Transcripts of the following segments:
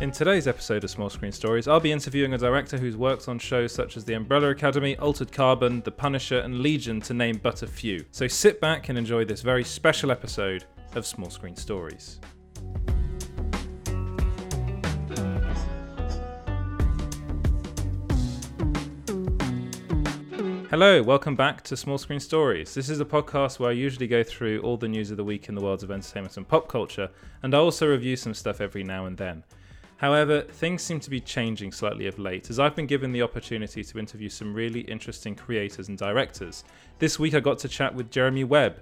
In today's episode of Small Screen Stories, I'll be interviewing a director who's worked on shows such as The Umbrella Academy, Altered Carbon, The Punisher, and Legion, to name but a few. So sit back and enjoy this very special episode of Small Screen Stories. Hello, welcome back to Small Screen Stories. This is a podcast where I usually go through all the news of the week in the worlds of entertainment and pop culture, and I also review some stuff every now and then. However, things seem to be changing slightly of late as I've been given the opportunity to interview some really interesting creators and directors. This week I got to chat with Jeremy Webb.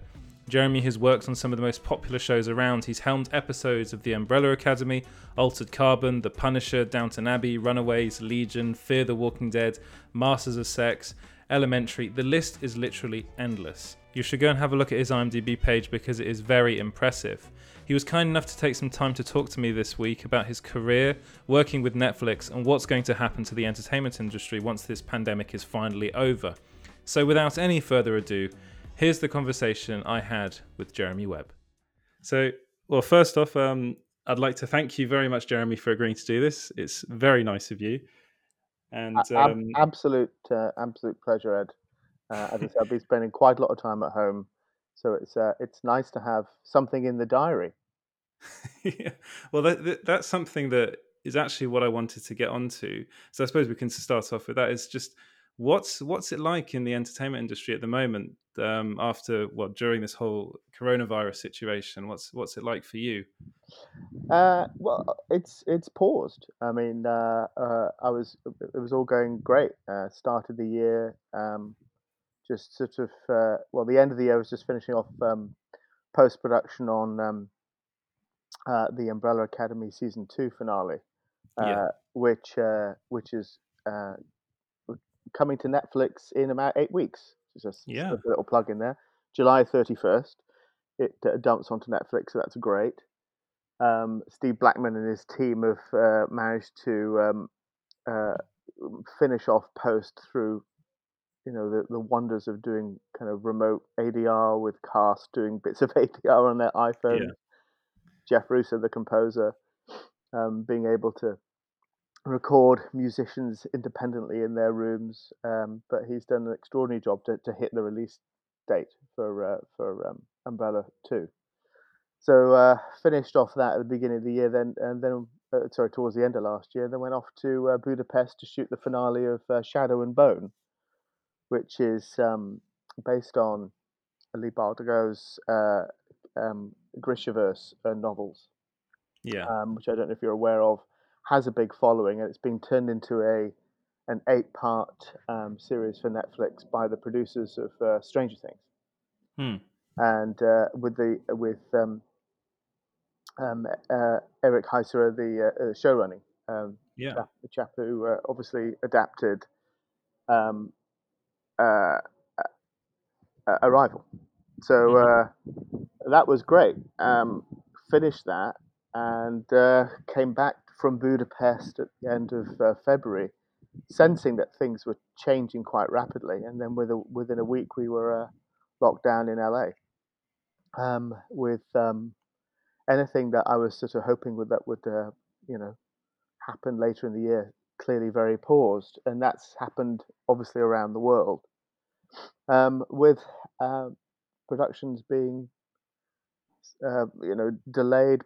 Jeremy has worked on some of the most popular shows around. He's helmed episodes of The Umbrella Academy, Altered Carbon, The Punisher, Downton Abbey, Runaways, Legion, Fear the Walking Dead, Masters of Sex, Elementary. The list is literally endless. You should go and have a look at his IMDb page because it is very impressive. He was kind enough to take some time to talk to me this week about his career, working with Netflix, and what's going to happen to the entertainment industry once this pandemic is finally over. So, without any further ado, here's the conversation I had with Jeremy Webb. So, well, first off, um, I'd like to thank you very much, Jeremy, for agreeing to do this. It's very nice of you. And um, absolute, uh, absolute pleasure, Ed. Uh, as I said, I've been spending quite a lot of time at home so it's uh, it's nice to have something in the diary. yeah. Well, that, that, that's something that is actually what I wanted to get onto. So I suppose we can start off with that. Is just what's what's it like in the entertainment industry at the moment um, after well during this whole coronavirus situation? What's what's it like for you? Uh, well, it's it's paused. I mean, uh, uh, I was it was all going great. Uh, started the year. Um, just sort of uh, well, the end of the year was just finishing off um, post production on um, uh, the Umbrella Academy season two finale, uh, yeah. which uh, which is uh, coming to Netflix in about eight weeks. Just yeah. a little plug in there. July thirty first, it uh, dumps onto Netflix, so that's great. Um, Steve Blackman and his team have managed to um, finish off post through you know the, the wonders of doing kind of remote ADR with cast doing bits of ADR on their iPhone. Yeah. Jeff Russo, the composer, um, being able to record musicians independently in their rooms, um, but he's done an extraordinary job to, to hit the release date for uh, for um, Umbrella Two. So uh, finished off that at the beginning of the year, then and then uh, sorry towards the end of last year, then went off to uh, Budapest to shoot the finale of uh, Shadow and Bone, which is um, based on Leigh Bardugo's uh, um, Grishaverse uh, novels. Yeah. Um, which I don't know if you're aware of, has a big following, and it's been turned into a an eight part um, series for Netflix by the producers of uh, Stranger Things. Hmm. And uh, with the with um, um, uh, Eric Heisserer, the uh, show running, um, yeah, chap, the chap who obviously adapted um, uh, Arrival. So mm-hmm. uh, that was great. Um, finished that and uh, came back from Budapest at the end of uh, February, sensing that things were changing quite rapidly. And then with a, within a week, we were uh, locked down in LA um, with um, anything that I was sort of hoping would, that would, uh, you know, happen later in the year clearly very paused, and that's happened obviously around the world. Um, with uh, productions being, uh, you know, delayed.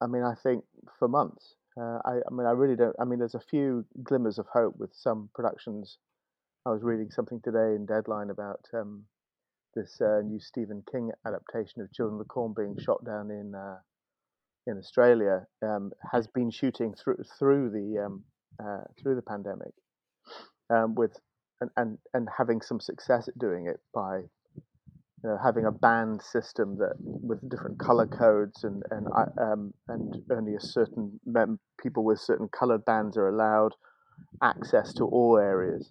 I mean, I think for months. Uh, I, I mean, I really don't. I mean, there's a few glimmers of hope with some productions. I was reading something today in Deadline about um, this uh, new Stephen King adaptation of Children of the Corn being shot down in uh, in Australia. Um, has been shooting through through the um, uh, through the pandemic um, with and, and and having some success at doing it by you know, having a band system that with different color codes and and um, and only a certain mem- people with certain colored bands are allowed access to all areas.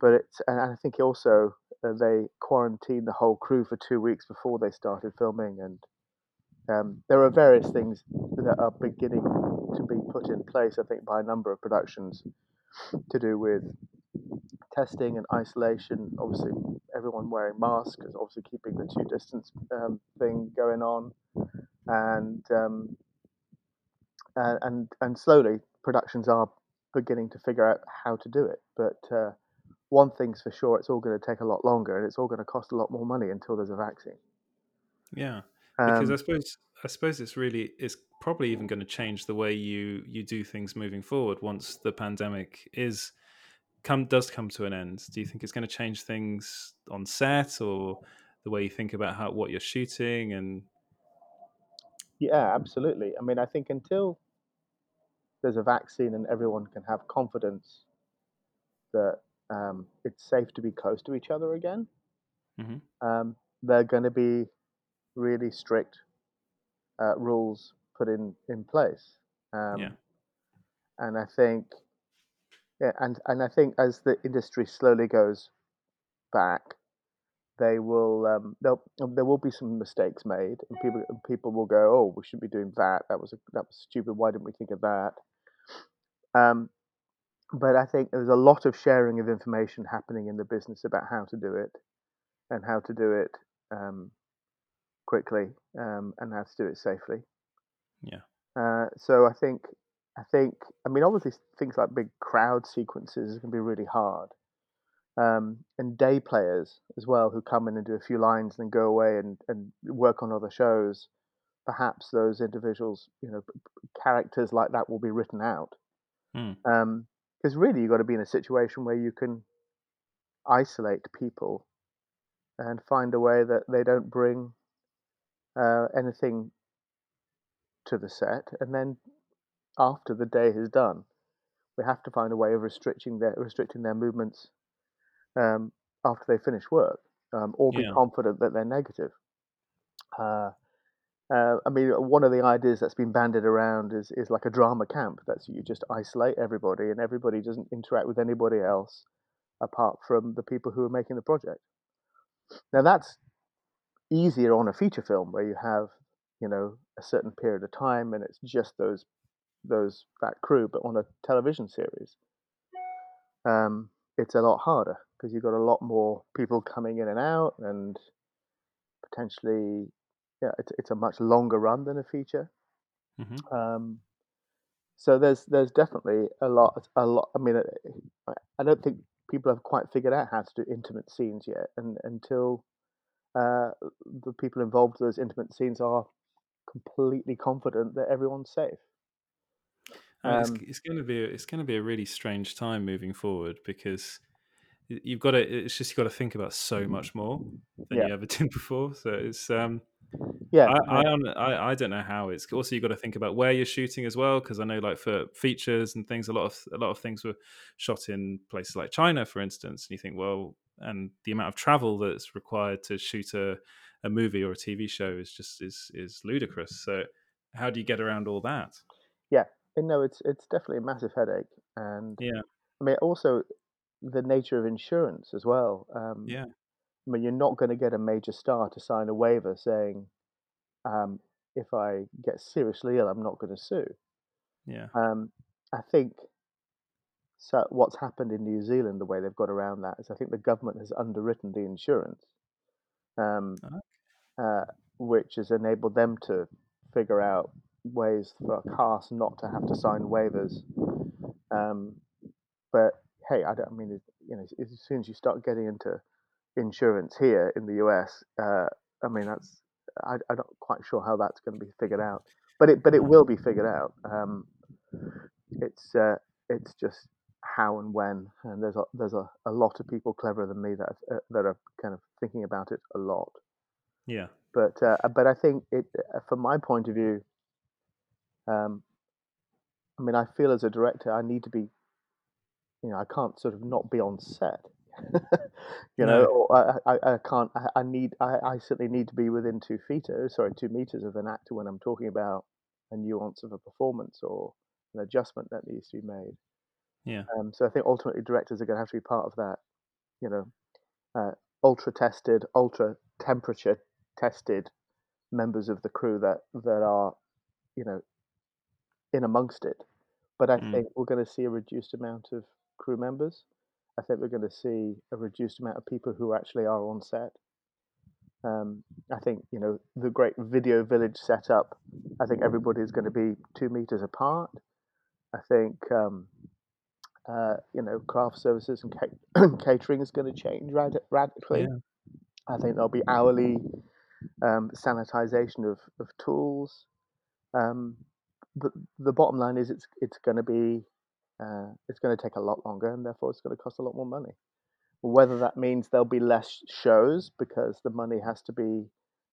But it's and I think also uh, they quarantined the whole crew for two weeks before they started filming, and um, there are various things that are beginning to be put in place. I think by a number of productions to do with testing and isolation. Obviously, everyone wearing masks, obviously keeping the two distance um, thing going on, and um, and and slowly productions are beginning to figure out how to do it. But uh, one thing's for sure, it's all going to take a lot longer, and it's all going to cost a lot more money until there's a vaccine. Yeah, because Um, I suppose I suppose it's really it's probably even going to change the way you you do things moving forward once the pandemic is come does come to an end. Do you think it's going to change things on set or the way you think about how what you're shooting and yeah, absolutely. I mean, I think until there's a vaccine and everyone can have confidence that um, it's safe to be close to each other again, Mhm. um, there are going to be really strict uh, rules put in in place. Um, Yeah. And I think, yeah, and and I think as the industry slowly goes back, they will um, there'll, there will be some mistakes made, and people people will go, oh, we shouldn't be doing that. That was a, that was stupid. Why didn't we think of that? Um, but I think there's a lot of sharing of information happening in the business about how to do it and how to do it um, quickly um, and how to do it safely. Yeah. Uh, so I think I think I mean obviously things like big crowd sequences can be really hard. Um, and day players as well who come in and do a few lines and then go away and, and work on other shows. Perhaps those individuals, you know, characters like that will be written out. Mm. Um, because really you've got to be in a situation where you can isolate people and find a way that they don't bring uh, anything to the set, and then after the day is done, we have to find a way of restricting their restricting their movements um, after they finish work, um, or be Yeah. confident that they're negative. Uh, uh, I mean, one of the ideas that's been banded around is is like a drama camp. That's you just isolate everybody, and everybody doesn't interact with anybody else apart from the people who are making the project. Now that's easier on a feature film where you have, you know, a certain period of time and it's just those those that crew. But on a television series, um, it's a lot harder because you've got a lot more people coming in and out, and potentially, yeah, it's it's a much longer run than a feature. Mhm. Um, so there's there's definitely a lot a lot. I mean, I, I don't think people have quite figured out how to do intimate scenes yet, and until uh, the people involved in those intimate scenes are completely confident that everyone's safe. Mean, it's, Um, it's going to be a, it's going to be a really strange time moving forward because you've got to it's just you've got to think about so much more than Yeah. you ever did before. So it's um yeah, I, I, I I don't know how it's also you've got to think about where you're shooting as well because I know like for features and things a lot of a lot of things were shot in places like China for instance and you think well and the amount of travel that's required to shoot a, a movie or a TV show is just is is ludicrous so how do you get around all that yeah. And no, it's it's definitely a massive headache, and yeah I mean also the nature of insurance as well. Um, yeah I mean, you're not going to get a major star to sign a waiver saying, um, if I get seriously ill, I'm not going to sue. yeah Um, I think so. What's happened in New Zealand, the way they've got around that is, I think the government has underwritten the insurance, um, Okay. uh, which has enabled them to figure out ways for a cast not to have to sign waivers. Um, but hey, I don't. I mean, you know, as soon as you start getting into insurance here in the US, uh, I mean, that's I, I'm not quite sure how that's going to be figured out. But it but it will be figured out. Um, it's uh, it's just how and when, and there's a there's a, a lot of people cleverer than me that uh, that are kind of thinking about it a lot. yeah But uh, but I think it uh, from my point of view, um, I mean, I feel as a director, I need to be, you know, I can't sort of not be on set. you know, No. or I, I, I can't. I, I need. I, I certainly need to be within two feet. uh, Sorry, two meters of an actor when I'm talking about a nuance of a performance or an adjustment that needs to be made. yeah Um, so I think ultimately directors are going to have to be part of that. You know, uh, ultra tested, ultra temperature tested members of the crew that that are, you know, in amongst it. But I Mm. think we're going to see a reduced amount of crew members. I think we're going to see a reduced amount of people who actually are on set. Um, I think you know the great video village setup. I think everybody's going to be two meters apart. I think um, uh, you know craft services and ca- catering is going to change rad- radically. Yeah. I think there'll be hourly um, sanitization of, of tools. Um, but the bottom line is it's it's going to be uh, it's going to take a lot longer, and therefore it's going to cost a lot more money. Whether that means there'll be less shows because the money has to be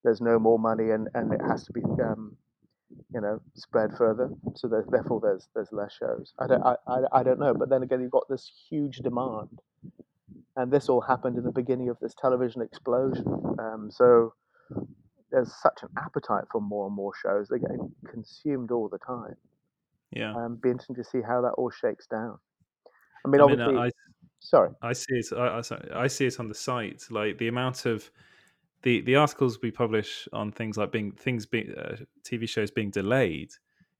there's no more money and, and it has to be um, you know spread further, so that, therefore there's there's less shows. I don't I, I, I don't know, but then again you've got this huge demand, and this all happened in the beginning of this television explosion. Um, so there's such an appetite for more and more shows. They're getting consumed all the time. Yeah. Um, be interesting to see how that all shakes down. I mean, I mean, obviously, I sorry. I see it. I, I, I see it on the site. Like the amount of the the articles we publish on things like being things being uh, TV shows being delayed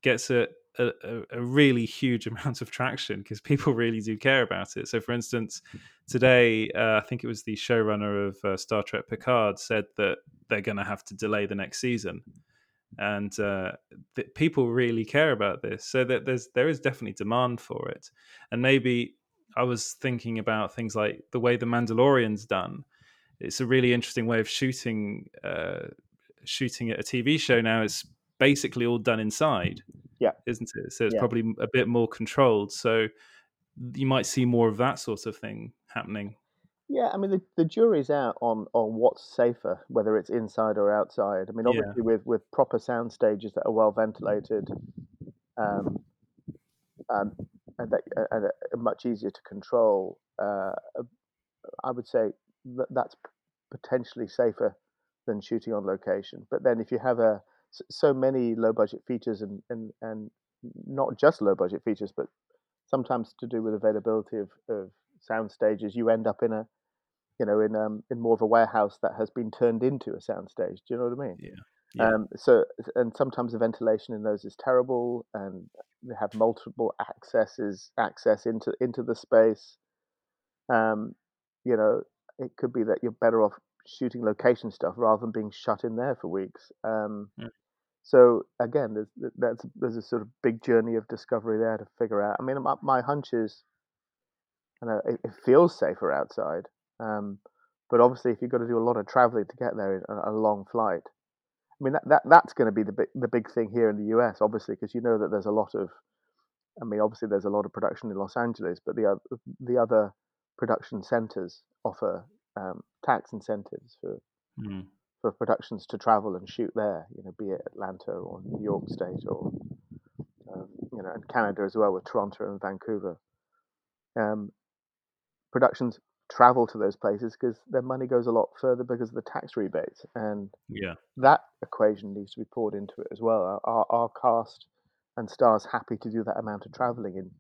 gets a a, a really huge amount of traction because people really do care about it. So, for instance, today uh, I think it was the showrunner of uh, Star Trek Picard said that they're going to have to delay the next season, and uh, th- people really care about this. So that there's there is definitely demand for it, and maybe I was thinking about things like the way the Mandalorian's done. It's a really interesting way of shooting uh, shooting at a TV show now. It's basically all done inside yeah isn't it so it's yeah. probably a bit more controlled so you might see more of that sort of thing happening yeah i mean the, the jury's out on on what's safer whether it's inside or outside i mean obviously yeah. with with proper sound stages that are well ventilated um, um and that and are much easier to control uh, i would say that that's potentially safer than shooting on location but then if you have a so many low budget features and, and, and not just low budget features, but sometimes to do with availability of, of sound stages, you end up in a, you know, in um, in more of a warehouse that has been turned into a soundstage. Do you know what I mean? Yeah. yeah. Um, so and sometimes the ventilation in those is terrible, and they have multiple accesses access into into the space. Um, you know, it could be that you're better off shooting location stuff rather than being shut in there for weeks. Um, mm. So again, there's that's there's a sort of big journey of discovery there to figure out. I mean, my, my hunch is, you know, it, it feels safer outside, um, but obviously, if you've got to do a lot of traveling to get there, a, a long flight. I mean, that, that that's going to be the big the big thing here in the U.S. Obviously, because you know that there's a lot of, I mean, obviously there's a lot of production in Los Angeles, but the other the other production centers offer um, tax incentives for mm for productions to travel and shoot there, you know, be it Atlanta or New York State or um, you know, and Canada as well with Toronto and Vancouver. Um, productions travel to those places because their money goes a lot further because of the tax rebates, and yeah, that equation needs to be poured into it as well. Are, are cast and stars happy to do that amount of traveling in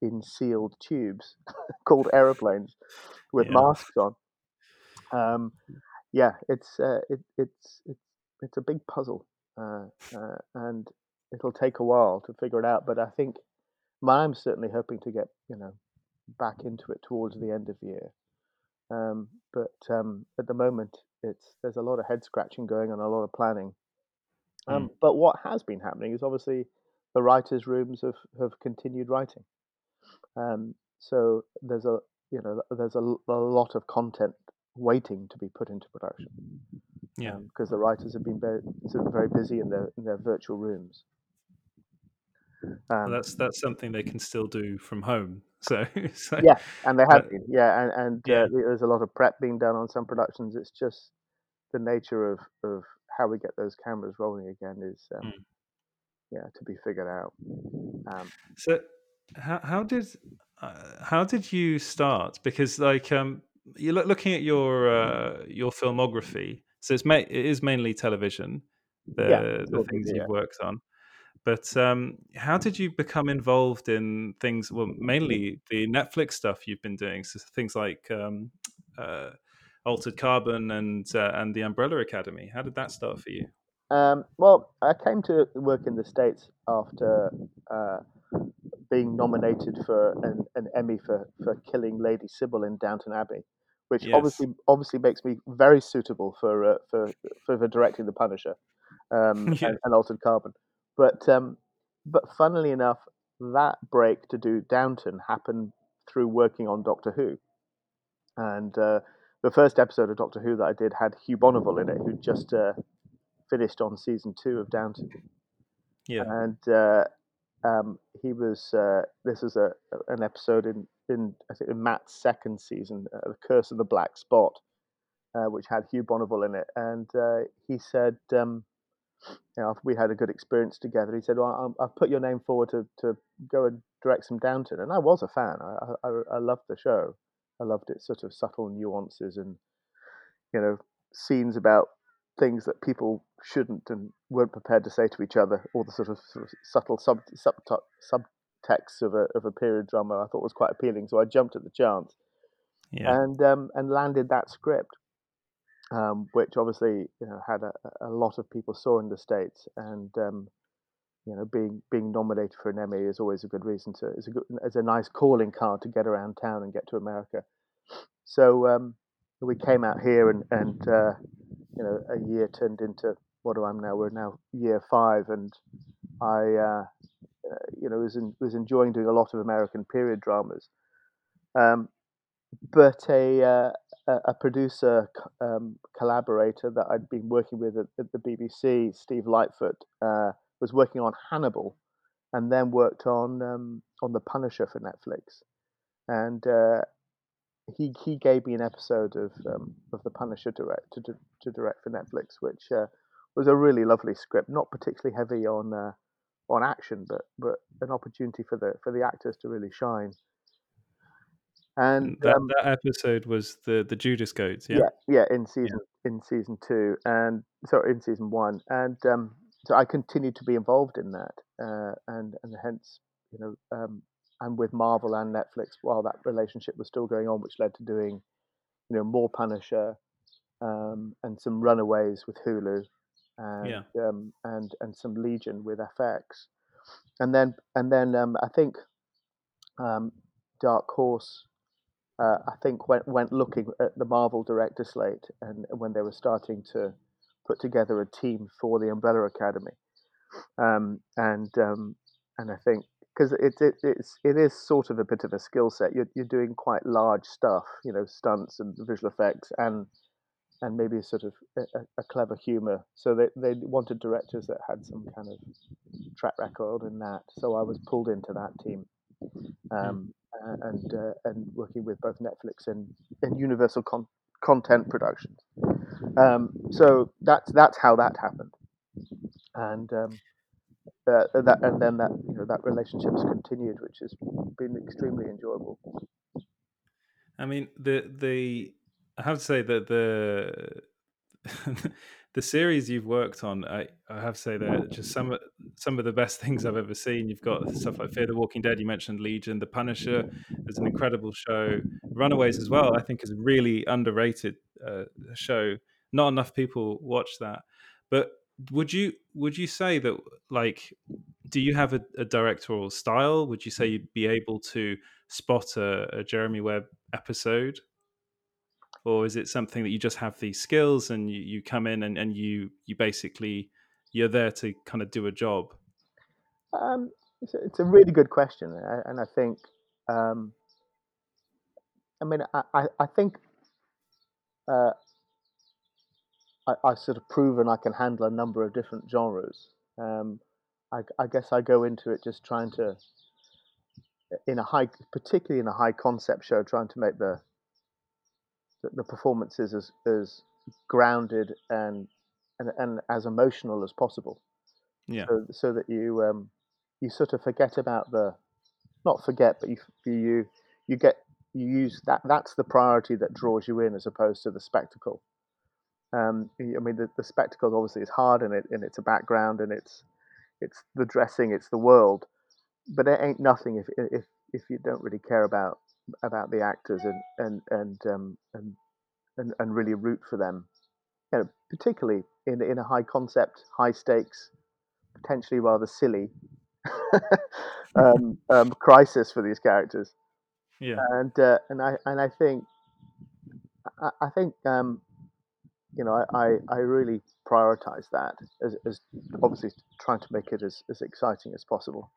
in sealed tubes called aeroplanes with yeah. masks on? Um, yeah, it's uh, it, it's it's it's a big puzzle, uh, uh, and it'll take a while to figure it out. But I think I'm certainly hoping to get you know back into it towards the end of the year. Um, but um, at the moment, it's there's a lot of head scratching going on, a lot of planning. Um, mm. But what has been happening is obviously the writers' rooms have, have continued writing. Um, so there's a you know there's a, a lot of content waiting to be put into production. Yeah, because um, the writers have been very, sort of very busy in their in their virtual rooms. Um, well, that's that's something they can still do from home. So, so yeah, and they have been. Yeah, and and yeah. Uh, there's a lot of prep being done on some productions. It's just the nature of of how we get those cameras rolling again is um, mm. yeah to be figured out. Um, so, how how did uh, how did you start? Because like um you're looking at your uh, your filmography. So it's ma- it is mainly television, the yeah, the things you've worked on. But um, how did you become involved in things? Well, mainly the Netflix stuff you've been doing, so things like um, uh, Altered Carbon and uh, and the Umbrella Academy. How did that start for you? Um, well, I came to work in the states after uh, being nominated for an, an Emmy for, for killing Lady Sybil in Downton Abbey which Yes. obviously obviously makes me very suitable for uh, for, for for directing the Punisher um, Yeah. and, and Altered Carbon. But um, but funnily enough, that break to do Downton happened through working on Doctor Who, and uh, the first episode of Doctor Who that I did had Hugh Bonneville in it, who just uh, finished on season two of Downton Yeah. and uh, um, he was. Uh, this is a an episode in in I think in Matt's second season, uh, The Curse of the Black Spot, uh, which had Hugh Bonneville in it, and uh, he said, um, you know, we had a good experience together. He said, "Well, I'll, I've put your name forward to to go and direct some Downton," and I was a fan. I I, I loved the show. I loved its sort of subtle nuances and you know scenes about things that people shouldn't and weren't prepared to say to each other, or the sort of, sort of subtle sub, sub, subtext of a of a period drama, I thought was quite appealing. So I jumped at the chance Yeah. and um, and landed that script, um, which obviously you know had a, a lot of people saw in the states, and um, you know being being nominated for an Emmy is always a good reason to is a good a nice calling card to get around town and get to America. So um, we came out here and and uh, you know a year turned into what do I am now? We're now year five, and I uh, you know was in, was enjoying doing a lot of American period dramas. Um, but a uh, a producer um, collaborator that I'd been working with at, at the BBC, Steve Lightfoot, uh, was working on Hannibal, and then worked on um, on The Punisher for Netflix, and uh, he he gave me an episode of um, of The Punisher direct to, to, to direct for Netflix, which uh, was a really lovely script, not particularly heavy on uh, on action, but but an opportunity for the for the actors to really shine. And that, um, that episode was the the Judas goats. Yeah. yeah, yeah, in season in season two, and sorry, in season one, and um, so I continued to be involved in that, uh, and and hence, you know, um, and with Marvel and Netflix while that relationship was still going on, which led to doing, you know, more Punisher, um, and some Runaways with Hulu, and Yeah. um, and and some Legion with FX, and then and then um, I think um, Dark Horse uh, I think went went looking at the Marvel director slate and when they were starting to put together a team for the Umbrella Academy, um, and um, and I think because it, it it's it is sort of a bit of a skill set. You're you're doing quite large stuff, you know, stunts and visual effects and and maybe sort of a, a- clever humor. So they they wanted directors that had some kind of track record in that. So I was pulled into that team um, a- and uh, and working with both Netflix and, and Universal con- Content Productions. Um, so that's that's how that happened, and um, uh, that and then that you know that relationship has continued, which has been extremely enjoyable. I mean, the the I have to say that the the series you've worked on, I, I have to say they're just some of some of the best things I've ever seen. You've got stuff like Fear the Walking Dead. You mentioned Legion, The Punisher is an incredible show. Runaways as well, I think, is a really underrated uh, show. Not enough people watch that. But would you would you say that like do you have a, a directorial style? Would you say you'd be able to spot a, a Jeremy Webb episode? Or is it something that you just have these skills and you, you come in and, and you you basically you're there to kind of do a job? Um, it's, a, it's a really good question, and I, think, um, I mean, I, I, think uh, I, I sort of proven I can handle a number of different genres. Um, I, I guess I go into it just trying to, in a high, particularly in a high concept show, trying to make the the, the performances as, as grounded and, and and as emotional as possible Yeah. so, so that you um, you sort of forget about the not forget but you you you get you use that that's the priority that draws you in as opposed to the spectacle um, I mean the, the spectacle obviously is hard and it and it's a background and it's it's the dressing it's the world but it ain't nothing if if if you don't really care about about the actors and and and um, and, and and really root for them you know, particularly in in a high concept high stakes potentially rather silly um, um, crisis for these characters. Yeah. And uh, and I and I think I, I think um, you know I, I, really prioritize that as, as obviously trying to make it as, as exciting as possible.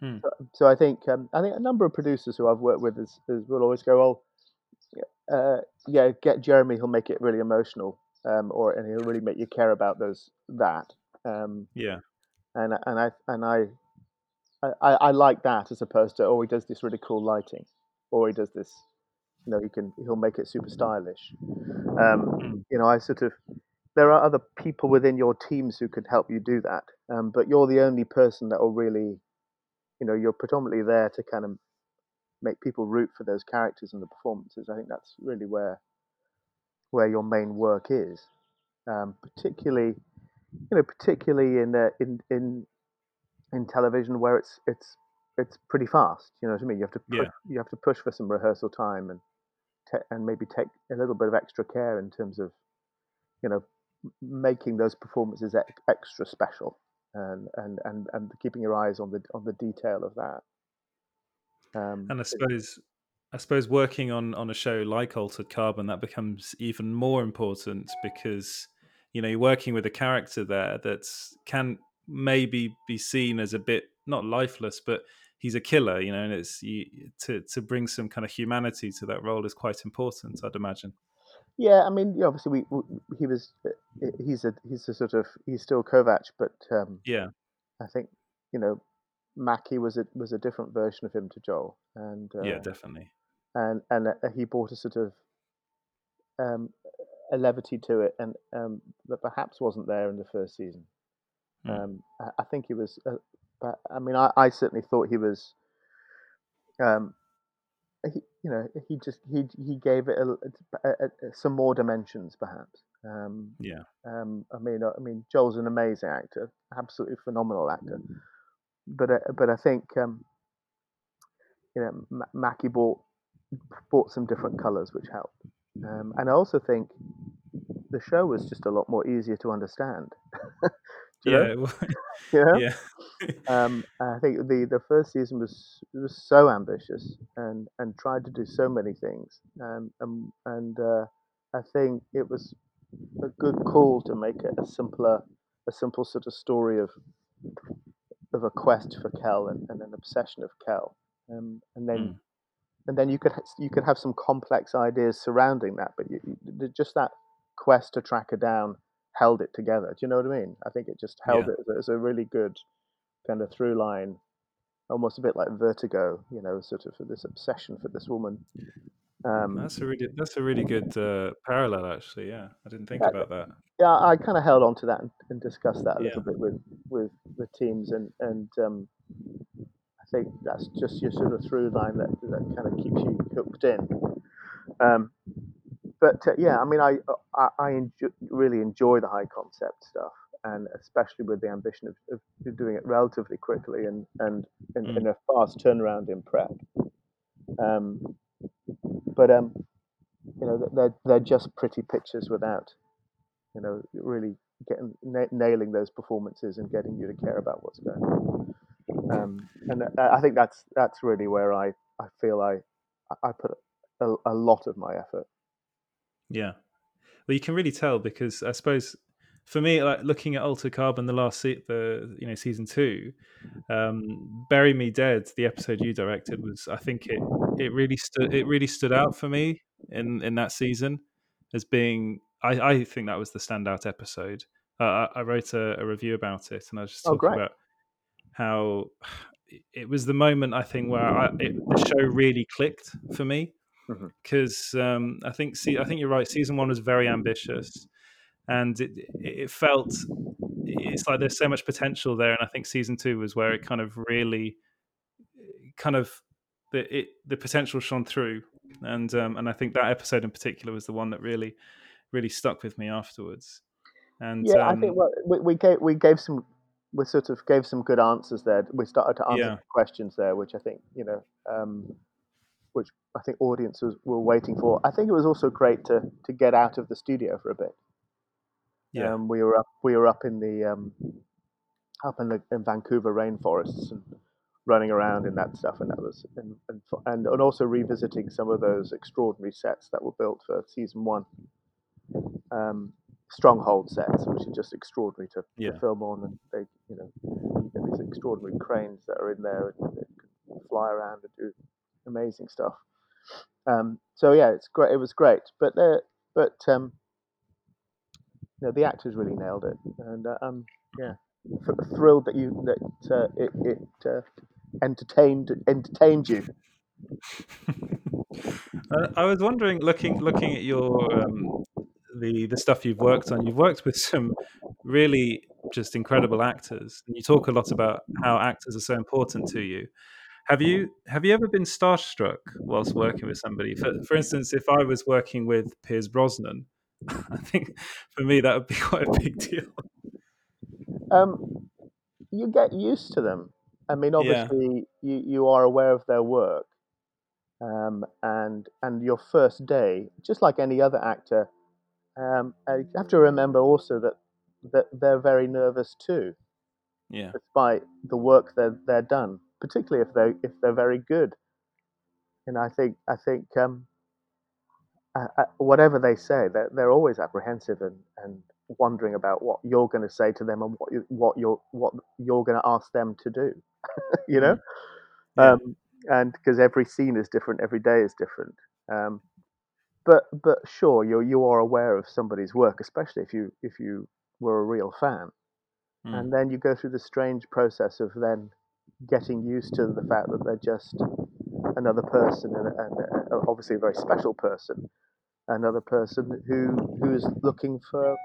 Hmm. So, so I think um, I think a number of producers who I've worked with is, is will always go, well, uh, yeah, get Jeremy, he'll make it really emotional, um, or and he'll really make you care about those that. Um, Yeah. and and I and I, I I like that as opposed to oh he does this really cool lighting, or he does this, you know he can he'll make it super stylish. Um, Mm. you know I sort of there are other people within your teams who could help you do that, um, but you're the only person that will really, you know you're predominantly there to kind of make people root for those characters and the performances. I think that's really where where your main work is, um, particularly you know particularly in uh, in in in television where it's it's it's pretty fast. You know what I mean? You have to push, Yeah. you have to push for some rehearsal time and te- and maybe take a little bit of extra care in terms of you know making those performances ex- extra special and, and and and keeping your eyes on the on the detail of that. Um, And I suppose I suppose working on on a show like Altered Carbon that becomes even more important because you know you're working with a character there that can maybe be seen as a bit not lifeless, but he's a killer, you know, and it's you, to to bring some kind of humanity to that role is quite important, I'd imagine. Yeah, I mean, obviously, we, we he was uh, he's a he's a sort of he's still Kovac, but um, Yeah, I think you know Mackie was a was a different version of him to Joel, and uh, yeah, definitely. and and uh, he brought a sort of um, a levity to it, and um, that perhaps wasn't there in the first season. Hmm. Um, I, I think he was, uh, but I mean, I, I certainly thought he was. Um, he, you know, he just he he gave it a, a, a, some more dimensions, perhaps. Um, Yeah, um, I mean, I mean, Joel's an amazing actor, absolutely phenomenal actor. But uh, but I think um, you know M- Mackie bought bought some different colours, which helped. Um, and I also think the show was just a lot more easier to understand. Do you know? yeah, know? yeah, Um, I think the, the first season was was so ambitious and, and tried to do so many things. Um, um, and uh, I think it was a good call to make it a simpler, a simple sort of story of of a quest for Quell and, and an obsession of Quell. Um, and then Mm. and then you could ha- you could have some complex ideas surrounding that, but you, you, just that quest to track her down held it together. Do you know what I mean? I think it just held Yeah. it as a, really good kind of through line, almost a bit like Vertigo. You know, sort of for this obsession for this woman. Um, that's a really that's a really good uh, parallel, actually. Yeah, I didn't think Yeah, about that. yeah, I kind of held on to that and, and discussed that a Yeah. little bit with with the teams, and and um, I think that's just your sort of through line that that kind of keeps you hooked in. Um, but uh, yeah, I mean, I I, I enjo- really enjoy the high concept stuff, and especially with the ambition of, of doing it relatively quickly and and in, Mm. in a fast turnaround in prep. Um, but um, you know, they're they're just pretty pictures without, you know, really getting na- nailing those performances and getting you to care about what's going on. Um, and I I think that's that's really where I, I feel I I put a, a lot of my effort. Yeah. Well, you can really tell because I suppose for me, like looking at Alter Carbon, the last se- the you know season two, um, Bury Me Dead, the episode you directed was I think it it really stood it really stood out for me in in that season as being I I think that was the standout episode. Uh, I, I wrote a, a review about it and I was just Oh, talking great. about how it was the moment I think where I, it, the show really clicked for me Because um, I think see, I think you're right. Season one was very ambitious, and it it felt it's like there's so much potential there, and I think season two was where it kind of really kind of the it the potential shone through, and um, and I think that episode in particular was the one that really really stuck with me afterwards. And Yeah, I um, think well, we, we gave we gave some we sort of gave some good answers there. We started to answer Yeah. questions there, which I think you know, um, which I think audiences were waiting for. I think it was also great to to get out of the studio for a bit. yeah, Um, we were up we were up in the um, up in the in Vancouver rainforests and running around in that stuff, and that was and and, and, and also revisiting some of those extraordinary sets that were built for season one. Um, stronghold sets, which are just extraordinary to, Yeah. to film on, and they, you know, get these extraordinary cranes that are in there and can fly around and do amazing stuff. Um, so yeah, it's great. It was great, but uh, but um, you know, the actors really nailed it, and uh, um, yeah, th- thrilled that you that uh, it it uh, entertained entertained you. Uh, I was wondering, looking looking at your um, the the stuff you've worked on. You've worked with some really just incredible actors, and you talk a lot about how actors are so important to you. Have you have you ever been starstruck whilst working with somebody? For for instance, if I was working with Pierce Brosnan, I think for me that would be quite a big deal. Um, you get used to them. I mean, Yeah. obviously, you, you are aware of their work, um, and and your first day, just like any other actor, um, uh, you have to remember also that that they're very nervous too, Yeah, despite the work that they're done, particularly if they if they're very good. And I think I think um, uh, uh, whatever they say, they're, they're always apprehensive and, and wondering about what you're going to say to them and what you what you're what you're going to ask them to do. you know, Yeah. um, and because every scene is different, every day is different. Um, but but sure, you you are aware of somebody's work, especially if you if you were a real fan, Mm. and then you go through the strange process of then getting used to the fact that they're just another person and, and obviously a very special person, another person who who is looking for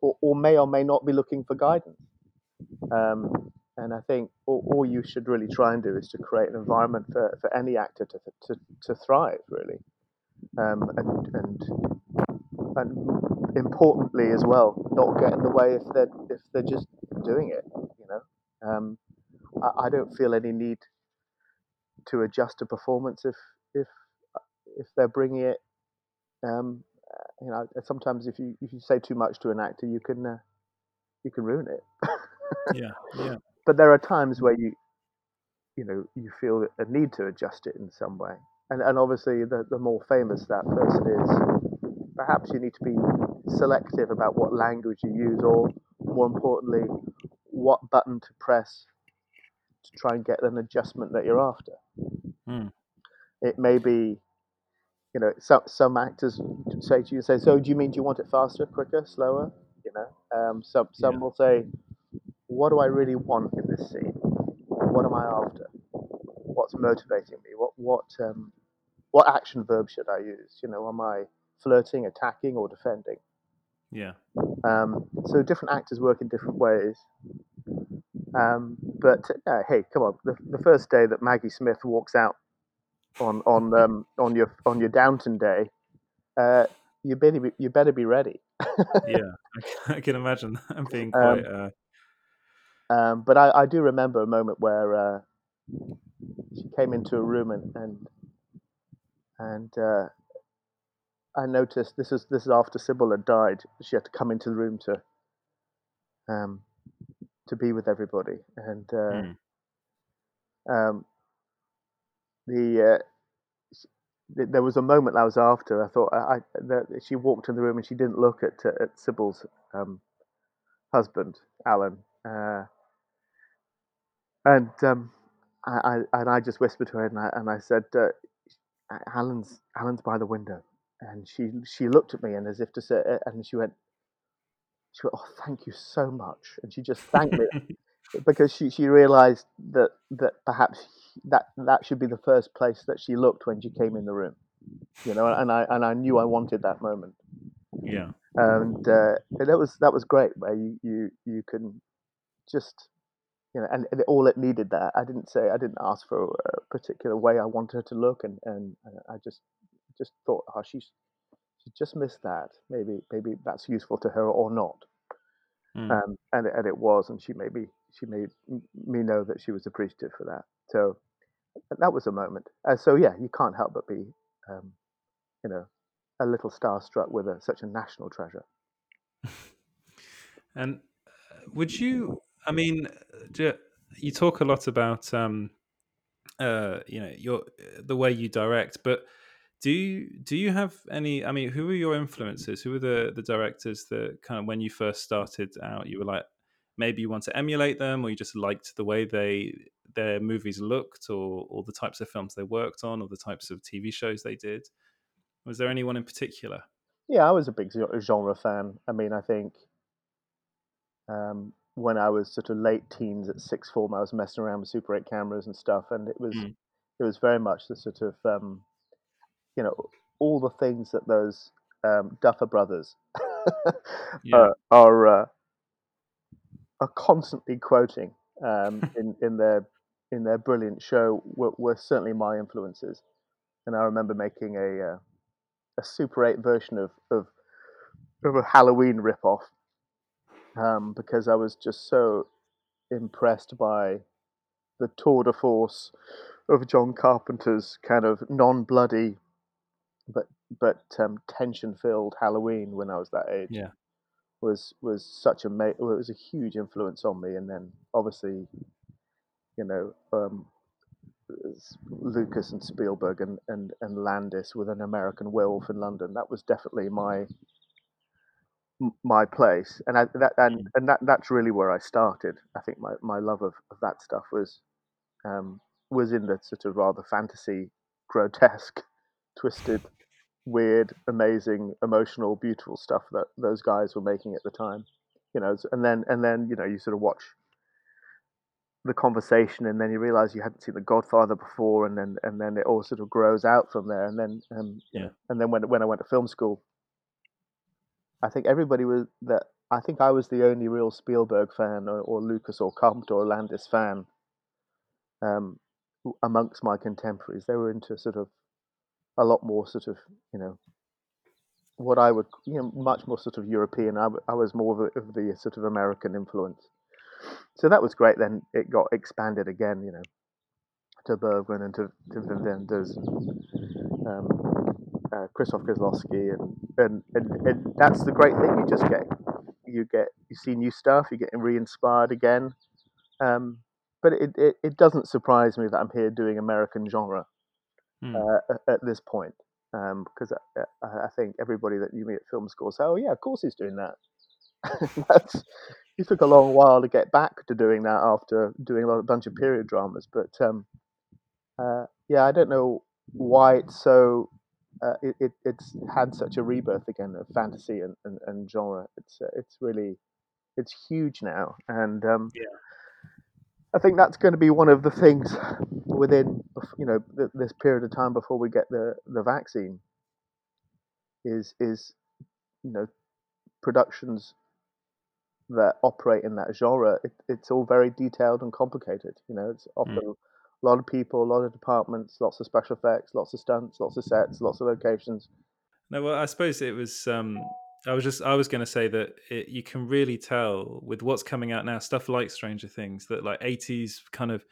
or, or may or may not be looking for guidance. Um, and I think all, all you should really try and do is to create an environment for, for any actor to, to, to thrive, really. Um, and, and and importantly as well, not get in the way if they're if they're just doing it. You know, um, I, I don't feel any need to adjust a performance if if if they're bringing it. Um, you know, sometimes if you if you say too much to an actor, you can uh, you can ruin it. yeah, yeah, but there are times where you you know you feel a need to adjust it in some way and and obviously the, the more famous that person is perhaps you need to be selective about what language you use or more importantly what button to press to try and get an adjustment that you're after Hmm. it may be you know some some actors say to you say so do you mean do you want it faster quicker slower you know um, some some Yeah. will say what do I really want in this scene? What am I after? What's motivating me? What what um, what action verb should I use? You know, am I flirting, attacking, or defending? yeah, Um, so different actors work in different ways. Um, but uh, hey, come on! The, the first day that Maggie Smith walks out on on um, on your on your Downton day, uh, you better be, you better be ready. yeah. I can, I can imagine that being Um, quite. Uh, Um, but I, I do remember a moment where uh, she came into a room and and, and uh, I noticed this is this is after Sybil had died. She had to come into the room to um, to be with everybody, and uh, hmm. um, the, uh, th- there was a moment that was after I thought I, I that she walked in the room and she didn't look at uh, at Sybil's um, husband Allen, uh, and um, I, I and I just whispered to her and I and I said uh, Allen's Allen's by the window, and she she looked at me and as if to say and she went she went oh thank you so much. And she just thanked me because she, she realized that that perhaps that that should be the first place that she looked when she came in the room you know and i and i knew i wanted that moment. Yeah, and uh, and that was that was great where you you you can just you know and, and all it needed that i didn't say i didn't ask for a particular way i wanted her to look and and uh, i just just thought oh she's she just missed that maybe maybe that's useful to her or not Mm. um, and it- and it was, and she made me she made me know that she was appreciative for that. So that was a moment. Uh, so yeah, you can't help but be, um, you know, a little starstruck with a, such a national treasure. And uh, would you? I mean, do, you talk a lot about um, uh, you know your the way you direct, but do you do you have any? I mean, who were your influences? Who were the the directors that kind of when you first started out, you were like maybe you want to emulate them, or you just liked the way they their movies looked, or or the types of films they worked on, or the types of TV shows they did. Was there anyone in particular? Yeah, I was a big genre fan. I mean, I think um, when I was sort of late teens at sixth form, I was messing around with Super 8 cameras and stuff, and it was mm. it was very much the sort of um, you know all the things that those um, Duffer brothers yeah. uh, are uh, are constantly quoting um, in in their in their brilliant show were, were, certainly my influences, and I remember making a uh, a Super 8 version of of, of a Halloween ripoff um, because I was just so impressed by the tour de force of John Carpenter's kind of non-bloody but but um, tension-filled Halloween when I was that age. Yeah, was was such a ma- it was a huge influence on me, and then obviously, you know, um, Lucas and Spielberg and, and and Landis with an American Werewolf in London. That was definitely my my place, and I, that and and that that's really where I started. I think my, my love of, of that stuff was um, was in the sort of rather fantasy, grotesque, twisted, weird, amazing, emotional, beautiful stuff that those guys were making at the time. You know, and then and then you know you sort of watch the conversation, and then you realize you hadn't seen The Godfather before, and then and then it all sort of grows out from there. And then um, yeah, and then when when I went to film school, I think everybody was that. I think I was the only real Spielberg fan, or, or Lucas, or Carpenter, or Landis fan um, amongst my contemporaries. They were into sort of a lot more sort of you know what I would you know much more sort of European. I, I was more of, a, of the sort of American influence. So that was great. Then it got expanded again, you know, to Bergman and to to Wenders, um, uh, Kieślowski, and, and, and and that's the great thing. You just get you get you see new stuff. You get re-inspired again. Um, but it, it, it doesn't surprise me that I'm here doing American genre mm. uh, at, at, this point because um, I, I, think everybody that you meet at film school say, "Oh yeah, of course he's doing that." That's he took a long while to get back to doing that after doing a lot, a bunch of period dramas. But um, uh, yeah, I don't know why it's so uh, it, it, it's had such a rebirth again of fantasy and, and, and genre. It's uh, it's really it's huge now, and um, yeah. I think that's going to be one of the things within you know th- this period of time before we get the the vaccine. Is is you know productions that operate in that genre. It, it's all very detailed and complicated. You know, it's often mm a lot of people, a lot of departments, lots of special effects, lots of stunts, lots of sets, lots of locations. No, well, I suppose it was. Um, I was just. I was going to say that it, you can really tell with what's coming out now, stuff like Stranger Things, that like '80s kind of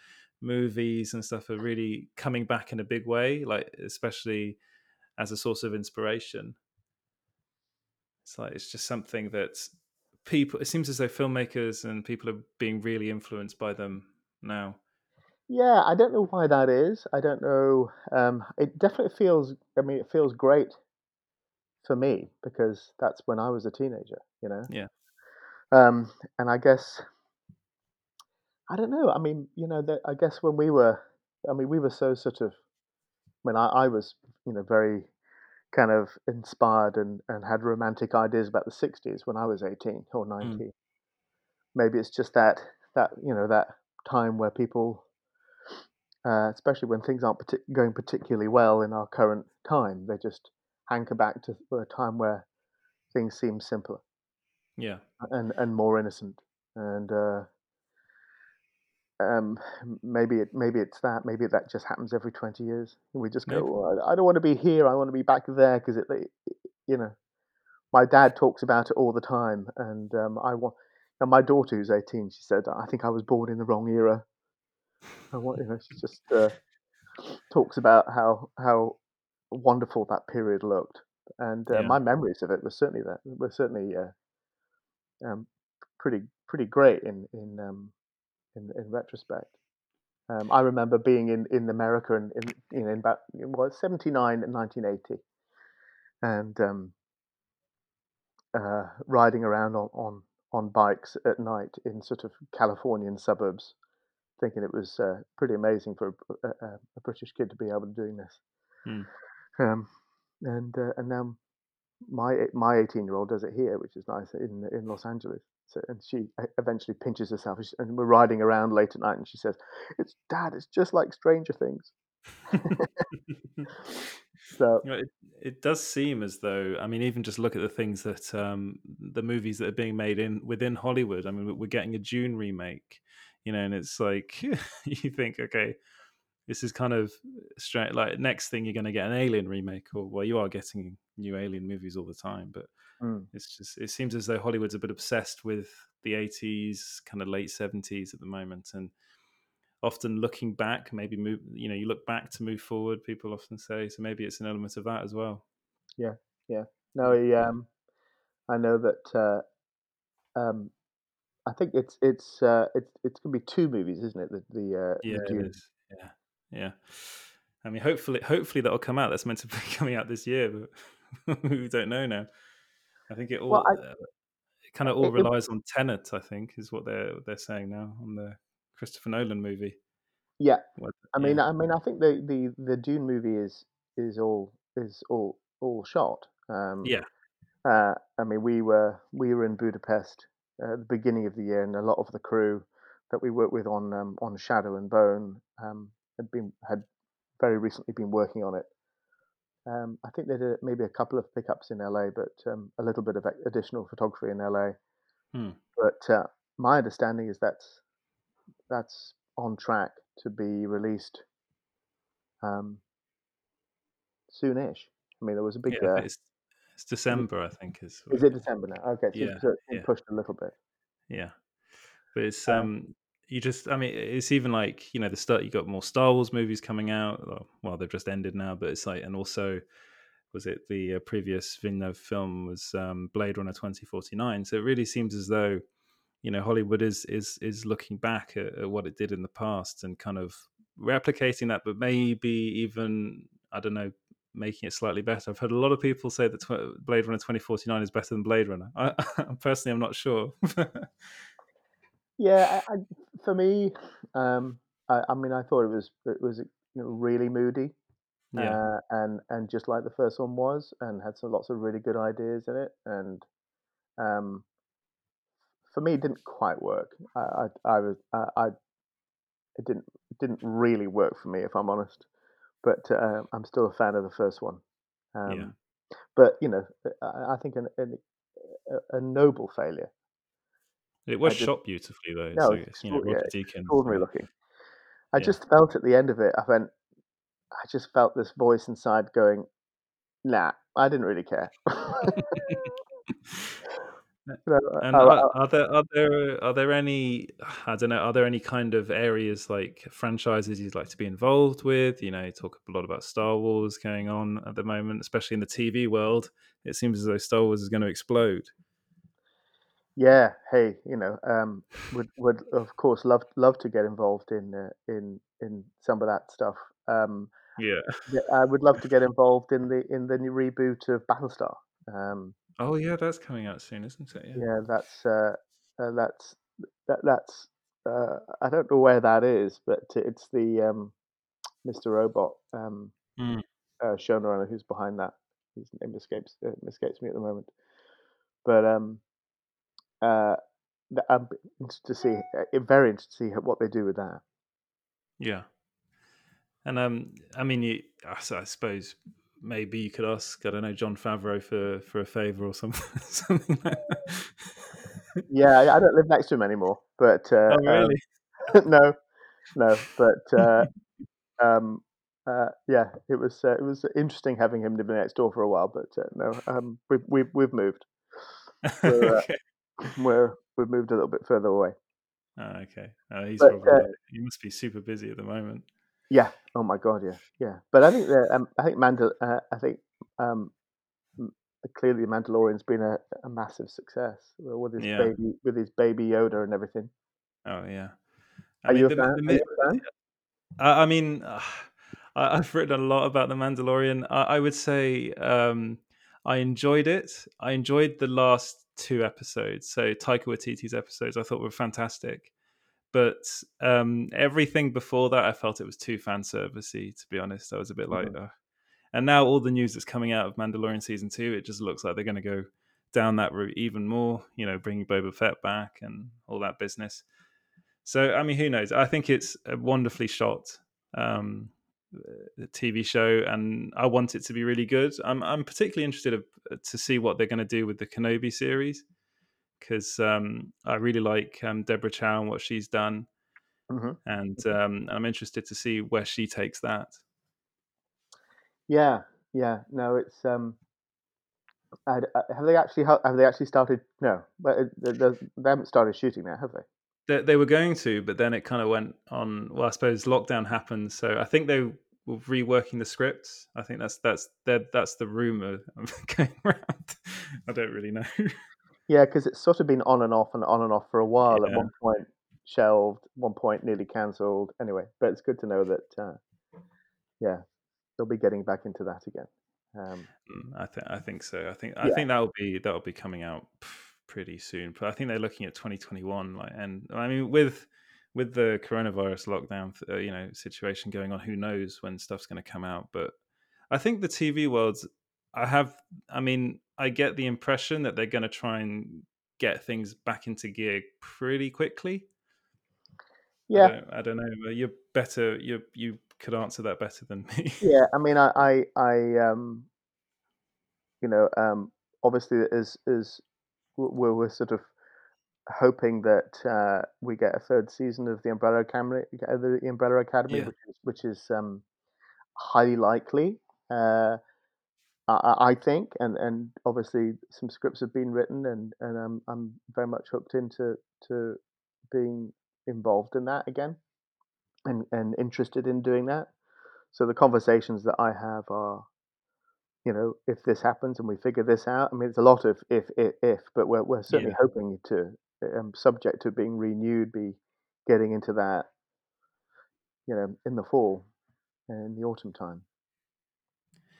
movies and stuff are really coming back in a big way. Like especially as a source of inspiration. It's like it's just something that people. It seems as though filmmakers and people are being really influenced by them now. Yeah, I don't know why that is. I don't know. Um, it definitely feels. I mean, it feels great for me because that's when I was a teenager. You know. Yeah. Um, and I guess I don't know. I mean, you know, that I guess when we were, I mean, we were so sort of. I mean, I, I was, you know, very kind of inspired and, and had romantic ideas about the '60s when I was 18 or 19. Mm. Maybe it's just that that you know that time where people uh, especially when things aren't partic- going particularly well in our current time. They just hanker back to a time where things seem simpler. Yeah. And and more innocent. And uh, um, maybe it maybe it's that. Maybe that just happens every twenty years. We just go. I don't want to be here. I want to be back there because it, you know, my dad talks about it all the time, and um, I want. And my daughter, who's eighteen, she said, "I think I was born in the wrong era." And what you know, she just uh, talks about how how wonderful that period looked, and uh, yeah. my memories of it were certainly that were certainly uh, um, pretty pretty great in in um, in, in retrospect. Um, I remember being in, in America and in, you know in about was seventy nine and nineteen eighty, and um, uh, riding around on, on on bikes at night in sort of Californian suburbs, thinking it was uh, pretty amazing for a, a, a, British kid to be able to doing this. Hmm. Um, and uh, and now my my 18 year old does it here, which is nice in in Los Angeles. So, and she eventually pinches herself, and we're riding around late at night, and she says, "It's Dad. It's just like Stranger Things." so it, it does seem as though I mean, even just look at the things that um, the movies that are being made in within Hollywood. I mean, we're getting a Dune remake, you know, and it's like you think, okay, this is kind of straight. Like next thing, you're going to get an Alien remake, or well, you are getting new Alien movies all the time, but mm. it's just it seems as though Hollywood's a bit obsessed with the 80s, kind of late 70s at the moment, and often looking back, maybe move. You know, you look back to move forward. People often say so. Maybe it's an element of that as well. Yeah, yeah. No, he, um, I know that. Uh, um, I think it's it's uh, it's it's gonna be two movies, isn't it? The the uh, yeah, the yeah, yeah. I mean, hopefully, hopefully that'll come out. That's meant to be coming out this year, but we don't know now. I think it all well, I, uh, it kind of all it, relies it, on Tenet. I think is what they're they're saying now on the Christopher Nolan movie. Yeah, I mean, yeah. I mean, I think the the the Dune movie is is all is all all shot. Um, yeah. Uh, I mean, we were we were in Budapest at the beginning of the year, and a lot of the crew that we worked with on um, on Shadow and Bone um, had been had very recently been working on it. Um, I think they did maybe a couple of pickups in LA, but um, a little bit of additional photography in LA. Hmm. But uh, my understanding is that's that's on track to be released um, soonish. I mean, there was a big. Yeah, uh, it's, it's, December, I think. Is is it December now? Okay, so, yeah, it's yeah. pushed a little bit. Yeah, but it's um, um you just i mean it's even like you know the start you got more star wars movies coming out well they've just ended now but it's like and also was it the uh, previous Villeneuve film was um, Blade Runner 2049 so it really seems as though you know Hollywood is is is looking back at, at, what it did in the past and kind of replicating that but maybe even I don't know making it slightly better. I've heard a lot of people say that tw- Blade Runner 2049 is better than Blade Runner. I, personally I'm not sure Yeah, I, I, for me, um, I, I, mean, I thought it was it was you know, really moody, yeah, uh, and and just like the first one was, and had some lots of really good ideas in it, and um, for me, it didn't quite work. I I, I was I, I it didn't it didn't really work for me, if I'm honest. But uh, I'm still a fan of the first one. Um, yeah. But you know, I, I think an, an, a noble failure it was just, shot beautifully though. No, so, it's, you know, yeah, extraordinary looking. I yeah. just felt at the end of it, I went, I just felt this voice inside going, "Nah, I didn't really care." and oh, are, oh. are, there are there are there any I don't know are there any kind of areas like franchises you'd like to be involved with? You know, you talk a lot about Star Wars going on at the moment, especially in the TV world. It seems as though Star Wars is going to explode. Yeah, hey, you know, um, would would of course love love to get involved in uh, in in some of that stuff. Um, yeah, I would love to get involved in the in the new reboot of Battlestar. Um, oh yeah, that's coming out soon, isn't it? Yeah, yeah that's uh, uh, that's that, that's uh, I don't know where that is, but it's the um, Mr. Robot um, mm. showrunner who's behind that. His name escapes uh, escapes me at the moment, but um, uh, I'm interested to see, uh, very interested to see what they do with that. Yeah, and um, I mean, you, I, suppose maybe you could ask, I don't know, Jon Favreau for for a favor or something. something like yeah, I don't live next to him anymore, but uh, oh, really? Um, no, no, but uh, um, uh, yeah, it was uh, it was interesting having him living next door for a while, but uh, no, um, we've we've we've moved. Uh, okay where we've moved a little bit further away. Oh, okay. Oh, he's but, probably uh, he must be super busy at the moment. Yeah. Oh my god. Yeah. Yeah. But I think that um, I think Mandal uh, I think um, clearly the Mandalorian's been a, a massive success with his yeah. baby with his baby Yoda and everything. Oh yeah. I are, mean, you the, the, the, you a fan? I, I mean, uh, I, have written a lot about the Mandalorian. I, I would say um, I enjoyed it. I enjoyed the last two episodes. So Taika Waititi's episodes, I thought were fantastic. But um, everything before that, I felt it was too fan servicey. To be honest, I was a bit like, mm-hmm. and now all the news that's coming out of Mandalorian season two, it just looks like they're going to go down that route even more. You know, bringing Boba Fett back and all that business. So I mean, who knows? I think it's a wonderfully shot um, TV show, and I want it to be really good. I'm I'm particularly interested to see what they're going to do with the Kenobi series because um, I really like um, Deborah Chow and what she's done, mm-hmm. and um, I'm interested to see where she takes that. Yeah, yeah. No, it's um, uh, have they actually have they actually started? No, but they haven't started shooting now, have they? They, they were going to, but then it kind of went on. Well, I suppose lockdown happened, so I think they were reworking the scripts. I think that's that's that's the rumor going around. I don't really know. Yeah, because it's sort of been on and off and on and off for a while. Yeah. At one point shelved, one point nearly cancelled. Anyway, but it's good to know that. Uh, yeah, they'll be getting back into that again. Um, mm, I think I think so. I think I think that will be that will be coming out pretty soon. But I think they're looking at 2021. Like, and I mean, with with the coronavirus lockdown, uh, you know, situation going on, who knows when stuff's going to come out? But I think the TV world's. I have. I mean, I get the impression that they're going to try and get things back into gear pretty quickly. Yeah, I don't, I don't know. You're better. You you could answer that better than me. Yeah, I mean, I I, I um, you know, um, obviously as as we're, we're sort of hoping that uh, we get a third season of the Umbrella Academy, the Umbrella Academy, yeah. which is which is um, highly likely. Uh, I, I, think, and, and obviously some scripts have been written, and and I'm I'm very much hooked into to being involved in that again, and and interested in doing that. So the conversations that I have are you know, if this happens and we figure this out. I mean, it's a lot of if, if, if but we're, we're certainly yeah. hoping to, um, subject to being renewed, be getting into that, you know, in the fall and in the autumn time.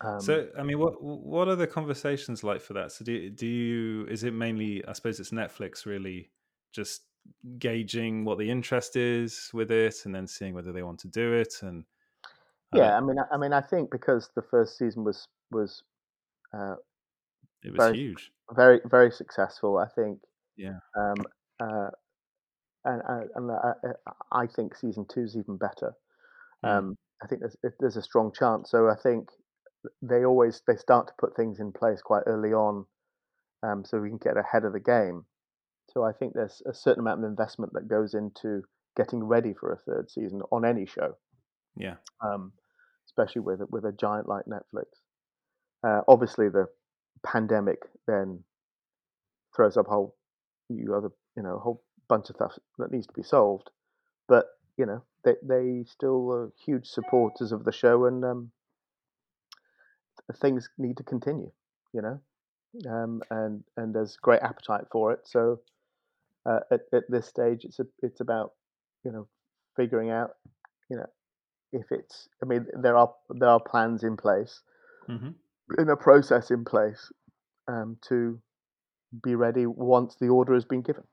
Um, so, I mean, what what are the conversations like for that? So, do do you? Is it mainly? I suppose it's Netflix really just gauging what the interest is with it, and then seeing whether they want to do it. And yeah, I mean, I, I mean, I think because the first season was was uh, it was very, huge, very very successful. I think. Yeah. Um, uh, and and I, I think season two is even better. Mm. Um, I think there's there's a strong chance. So I think they always they start to put things in place quite early on, um, so we can get ahead of the game. So I think there's a certain amount of investment that goes into getting ready for a third season on any show. Yeah. Um, especially with with a giant like Netflix. Uh, obviously, the pandemic then throws up a whole you other you know a whole bunch of stuff that needs to be solved. But you know they they still are huge supporters of the show, and um, things need to continue. You know, um, and and there's great appetite for it. So uh, at at this stage, it's a it's about you know figuring out you know if it's. I mean, there are there are plans in place. Mm-hmm in a process in place um, to be ready once the order has been given.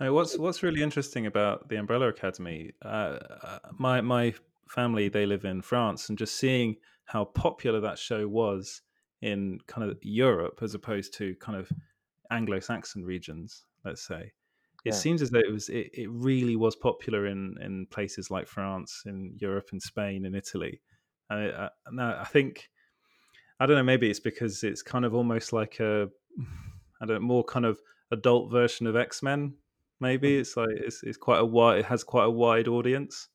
I mean, what's what's really interesting about the Umbrella Academy? Uh, uh, my my family they live in France, and just seeing how popular that show was in kind of Europe as opposed to kind of Anglo-Saxon regions, let's say. It yeah. seems as though it was it, it really was popular in in places like France, in Europe, in Spain, in Italy. And I, I, I think I don't know. Maybe it's because it's kind of almost like a, I don't know, more kind of adult version of X Men. Maybe mm. it's like it's, it's quite a wide. It has quite a wide audience.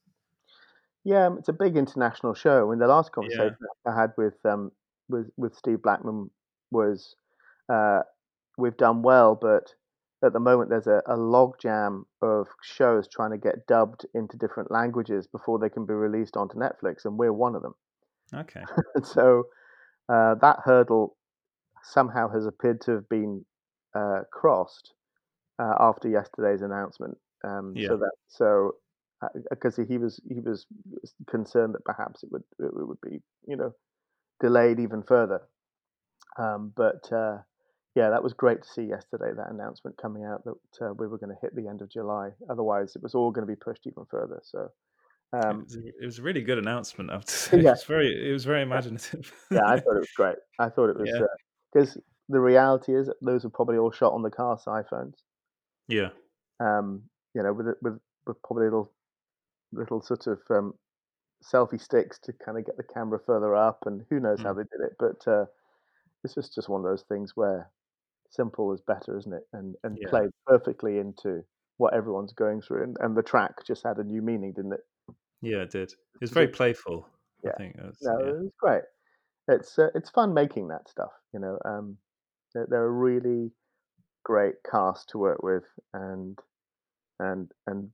Yeah, um, it's a big international show. I mean, the last conversation yeah. I had with um with with Steve Blackman was, uh, we've done well, but at the moment there's a, a logjam of shows trying to get dubbed into different languages before they can be released onto Netflix, and we're one of them. Okay. so uh, that hurdle somehow has appeared to have been uh, crossed uh, after yesterday's announcement. Um, yeah. So that so because he was he was concerned that perhaps it would it would be you know delayed even further. Um, but uh, yeah, that was great to see yesterday. That announcement coming out that uh, we were going to hit the end of July. Otherwise, it was all going to be pushed even further. So. Um, it, was a, it, was a, really good announcement. I have to say, yeah. it was very, it was very imaginative. yeah, I thought it was great. I thought it was because yeah. uh, the reality is those are probably all shot on the car's iPhones. Yeah. Um, you know, with with with probably little little sort of um, selfie sticks to kind of get the camera further up, and who knows mm. how they did it. But uh, this is just one of those things where simple is better, isn't it? And and yeah. played perfectly into what everyone's going through, and, and the track just had a new meaning, didn't it? Yeah, it did. It was very playful. Yeah, I think it was, no, yeah. it was great. It's uh, it's fun making that stuff. You know, um, they're, they're a really great cast to work with, and and and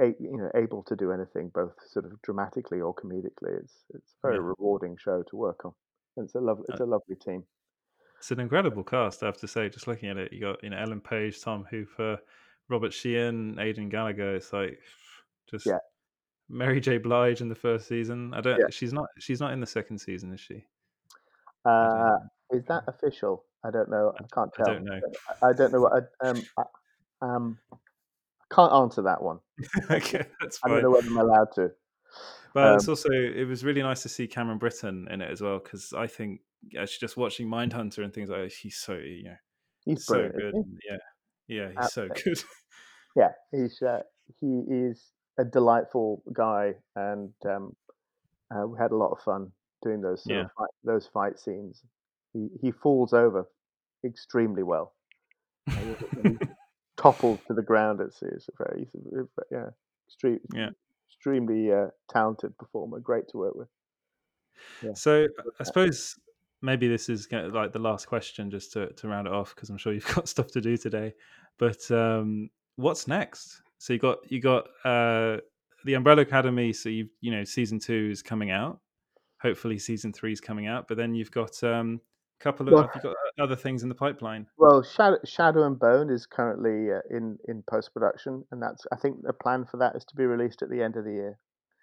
a, you know able to do anything both sort of dramatically or comedically. It's it's a very Yeah. rewarding show to work on. It's a lovely it's Uh, a lovely team. It's an incredible cast, I have to say. Just looking at it, you got you know Ellen Page, Tom Hopper, Robert Sheehan, Aidan Gallagher. It's like just Yeah. Mary J. Blige in the first season. I don't. Yeah. She's not. She's not in the second season, is she? Uh, is that official? I don't know. I can't tell. I don't know. I, don't know what. I, um, I, um, I can't answer that one. okay, that's fine. I don't know whether I'm allowed to. But it's Um, also it was really nice to see Cameron Britton in it as well because I think actually just watching Mindhunter and things like that, he's so you know He's so good. isn't yeah, yeah, he's so good. Yeah, he's uh, he is a delightful guy, and um, uh, we had a lot of fun doing those sort Yeah. of fight, those fight scenes. He he falls over extremely well. Uh, topples to the ground. It's, it's very, very- yeah, extreme, Yeah. extremely uh, talented performer. Great to work with. Yeah. So I suppose maybe this is like the last question just to, to round it off because I'm sure you've got stuff to do today. But um, what's next? So you got you got uh, the Umbrella Academy. So you you know season two is coming out. Hopefully season three is coming out. But then you've got um, a couple of Well- have got other things in the pipeline? Well, Shadow, Shadow and Bone is currently uh, in in post production, and that's I think the plan for that is to be released at the end of the year.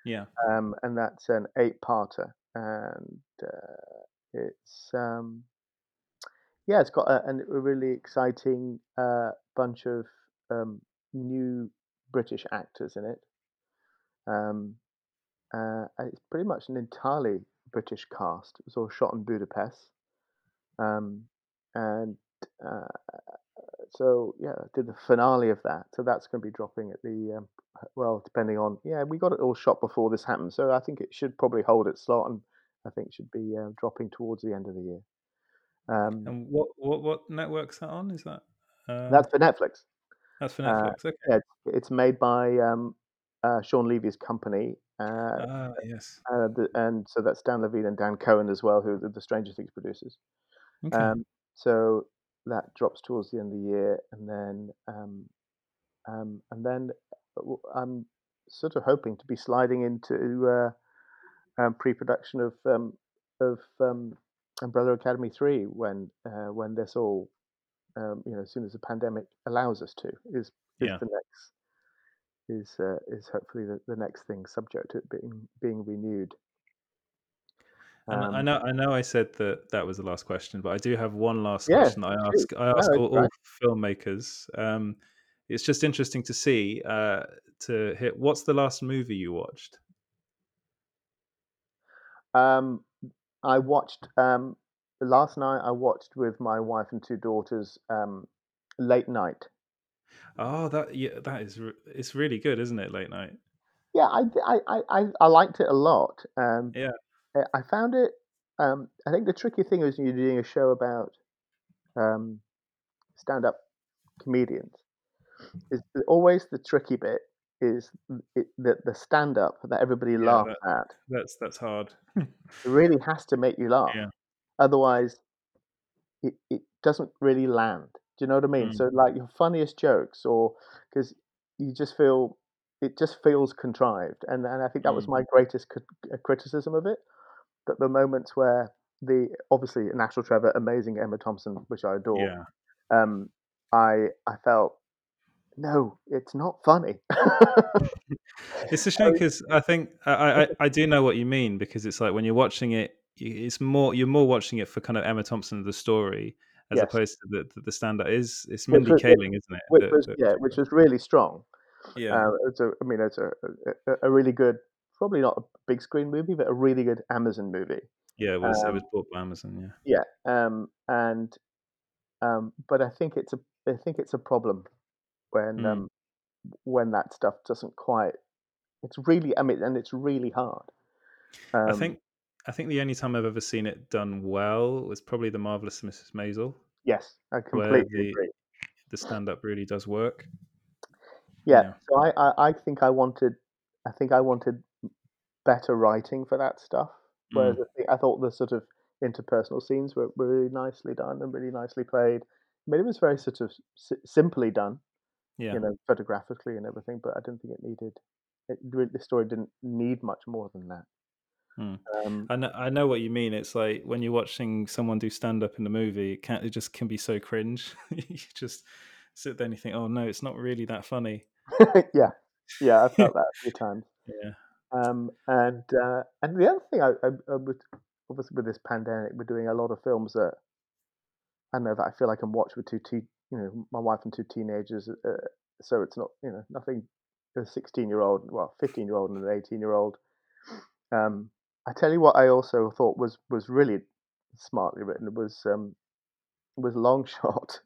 Yeah. um, and that's an eight-parter, and uh, it's um, yeah, it's got a, a really exciting uh, bunch of um, new British actors in it. Um, uh, it's pretty much an entirely British cast. It was all shot in Budapest, um, and uh, so yeah, I did the finale of that. So that's going to be dropping at the um, well, depending on yeah, we got it all shot before this happened, so I think it should probably hold its slot, and I think should be uh, dropping towards the end of the year. Um, And what what what network's that on? Is that uh, that's for Netflix. That's for uh, Netflix? okay. Yeah, it's, made by um, uh, Shawn Levy's company, uh, Ah, yes. uh, the, and so that's Dan Levine and Dan Cohen as well, who are the Stranger Things producers. Okay. Um, so that drops towards the end of the year, and then um, um, and then uh, I'm sort of hoping to be sliding into uh, um, pre-production of um, of um, Umbrella Academy three when uh, when this all um, you know as soon as the pandemic allows us to is is Yeah. the next is uh, is hopefully the, the next thing subject to it being being renewed. And I Um, know, I know, I said that that was the last question, but I do have one last Yeah, question I ask. I ask all, great. all filmmakers. Um, it's just interesting to see uh, to hit. What's the last movie you watched? Um, I watched um, last night. I watched with my wife and two daughters. Um, late night. Oh, that yeah, that is re- it's really good, isn't it? Late night. Yeah, I I I, I- liked it a lot. Um, Yeah. I- found it. Um, I think the tricky thing is you're doing a show about um, stand-up comedians. Is always the tricky bit is it, the the stand-up that everybody Yeah, laughs at. That's that's hard. It really has to make you laugh. Yeah. Otherwise, it, it doesn't really land. Do you know what I mean? Mm. So like your funniest jokes, or because you just feel it just feels contrived, and and I think that was Mm. my greatest uh, criticism of it. That the moments where the obviously National Trevor, amazing Emma Thompson, which I adore. Yeah. Um, I I felt no, it's not funny. it's a shame because I think I, I I do know what you mean because it's like when you're watching it, it's more you're more watching it for kind of Emma Thompson the story as Yes. opposed to the the stand up is it's Mindy was- Kaling, isn't it? which that- was that- yeah, which was really strong. yeah, Uh, it's a, I mean, it's a, a a really good, probably not a big screen movie, but a really good Amazon movie. yeah. It was it um, was bought by Amazon. Yeah, Yeah, um, and um, but I think it's a I think it's a problem when Mm. um, when that stuff doesn't quite. It's really I mean, and it's really hard. Um, I think I think the only time I've ever seen it done well was probably the marvelous Mrs. Maisel. yes, I completely the- agree. The stand up really does work. Yeah, yeah. so I, I I think I wanted I think I wanted better writing for that stuff. Mm. I, think, I thought the sort of interpersonal scenes were, were really nicely done and really nicely played. I mean, it was very sort of si- simply done. Yeah, you know, photographically and everything, but I didn't think it needed. It the story didn't need much more than that. Hmm. Um, I know, I know what you mean. It's like when you're watching someone do stand up in the movie, it can it just can be so cringe. you just sit there and you think, oh no, it's not really that funny. yeah, yeah, I felt that a few times. Yeah, Um, and uh, and the other thing, I, I, I would obviously with this pandemic, we're doing a lot of films that I know that I feel I can watch with two, te- you know, my wife and two teenagers. Uh, so it's not, you know, nothing. A sixteen-year-old, well, fifteen-year-old and an eighteen-year-old. Um, I tell you what, I also thought was was really smartly written was um, was Long Shot.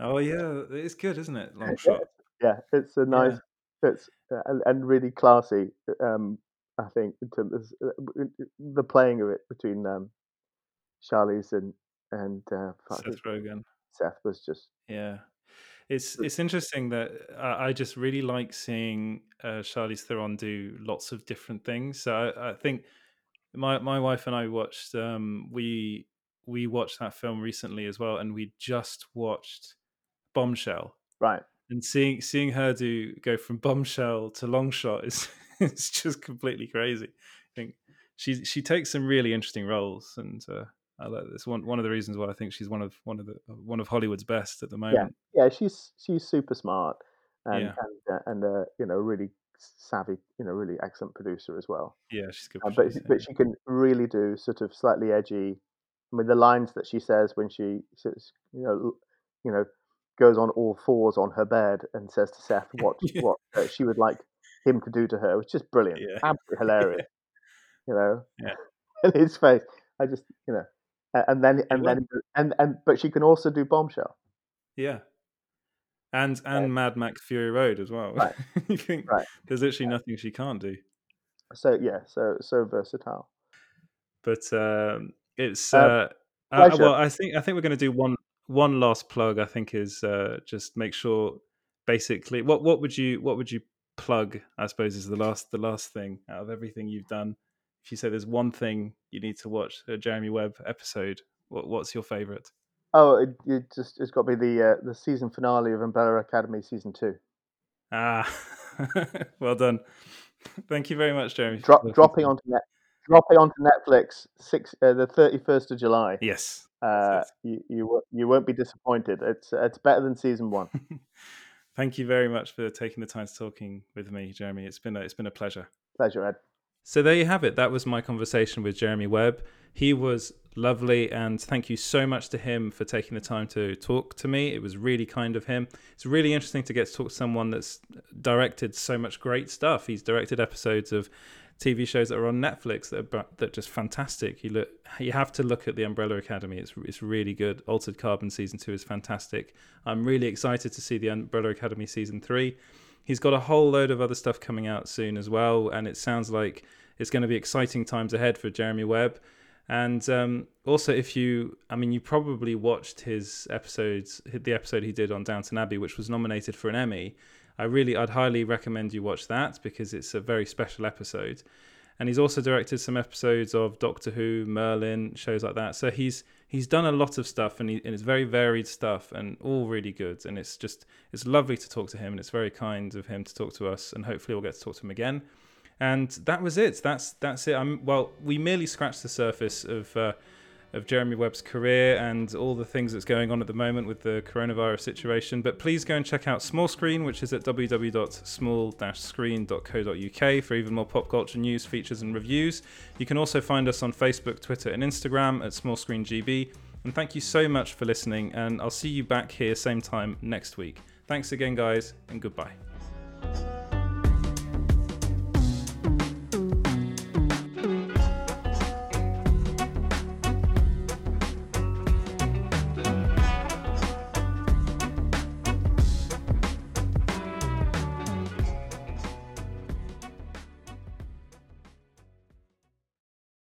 Oh yeah, it's good, isn't it? Long shot. yeah, it's a nice, it's uh, and, and really classy. Um, I think in terms of uh, the playing of it between um, Charlize and and uh, Seth Rogen. Seth was just Yeah, it's it's interesting that I, I just really like seeing uh, Charlize Theron do lots of different things. So I, I think my my wife and I watched um, we we watched that film recently as well, and we just watched Bombshell. right. And seeing seeing her do go from bombshell to long shot is it's just completely crazy. I think she she takes some really interesting roles, and uh, I like this one one of the reasons why I think she's one of one of the one of Hollywood's best at the moment. Yeah, yeah she's she's super smart and Yeah. and uh, and uh, you know really savvy, you know, really excellent producer as well. Yeah, she's good. Uh, but producer, but she can really do sort of slightly edgy. I mean, the lines that she says when she says, you know, you know, goes on all fours on her bed and says to Seth what what uh, she would like him to do to her, which is brilliant, Yeah. absolutely hilarious. You know, Yeah. and his face, I just, you know, and then and then and and but she can also do bombshell. yeah. And and Mad Max Fury Road as well. Right. you think Right. there's literally nothing she can't do. So yeah, so so versatile. but um, it's Uh, uh, uh, well i think i think we're going to do one one last plug i think is uh, just make sure basically what what would you what would you plug i suppose is the last the last thing out of everything you've done if you say there's one thing you need to watch a jeremy webb episode what, what's your favorite Oh, it, it just it's got to be the uh, the season finale of Umbrella Academy season two. ah well done thank you very much jeremy talking dropping onto net, dropping onto Netflix six uh, the thirty first of July. yes Uh, you you you won't be disappointed. It's it's better than season one. thank you very much for taking the time to talking with me jeremy it's been a, it's been a pleasure Pleasure, Ed. So there you have it. That was my conversation with Jeremy Webb. He was lovely, and thank you so much to him for taking the time to talk to me. It was really kind of him. It's really interesting to get to talk to someone that's directed so much great stuff. He's directed episodes of TV shows that are on Netflix that are, that are just fantastic. You look, you have to look at the Umbrella Academy. It's it's really good. Altered Carbon season two is fantastic. I'm really excited to see the Umbrella Academy season three he's got a whole load of other stuff coming out soon as well and it sounds like it's going to be exciting times ahead for jeremy webb. And um, also if you i mean you probably watched his episodes the episode he did on downton abbey which was nominated for an emmy. I really i'd highly recommend you watch that because it's a very special episode. And he's also directed some episodes of doctor who merlin shows like that. So he's he's done a lot of stuff and, he, and it's very varied stuff and all really good. And it's just it's lovely to talk to him and it's very kind of him to talk to us and hopefully we'll get to talk to him again and that was it that's that's it i'm well we merely scratched the surface of uh, of Jeremy Webb's career and all the things that's going on at the moment with the coronavirus situation. But please go and check out Small Screen, which is at www.small-screen.co.uk for even more pop culture news, features, and reviews. You can also find us on Facebook, Twitter, and Instagram at Small Screen GB. And thank you so much for listening, and I'll see you back here same time next week. Thanks again, guys, and goodbye.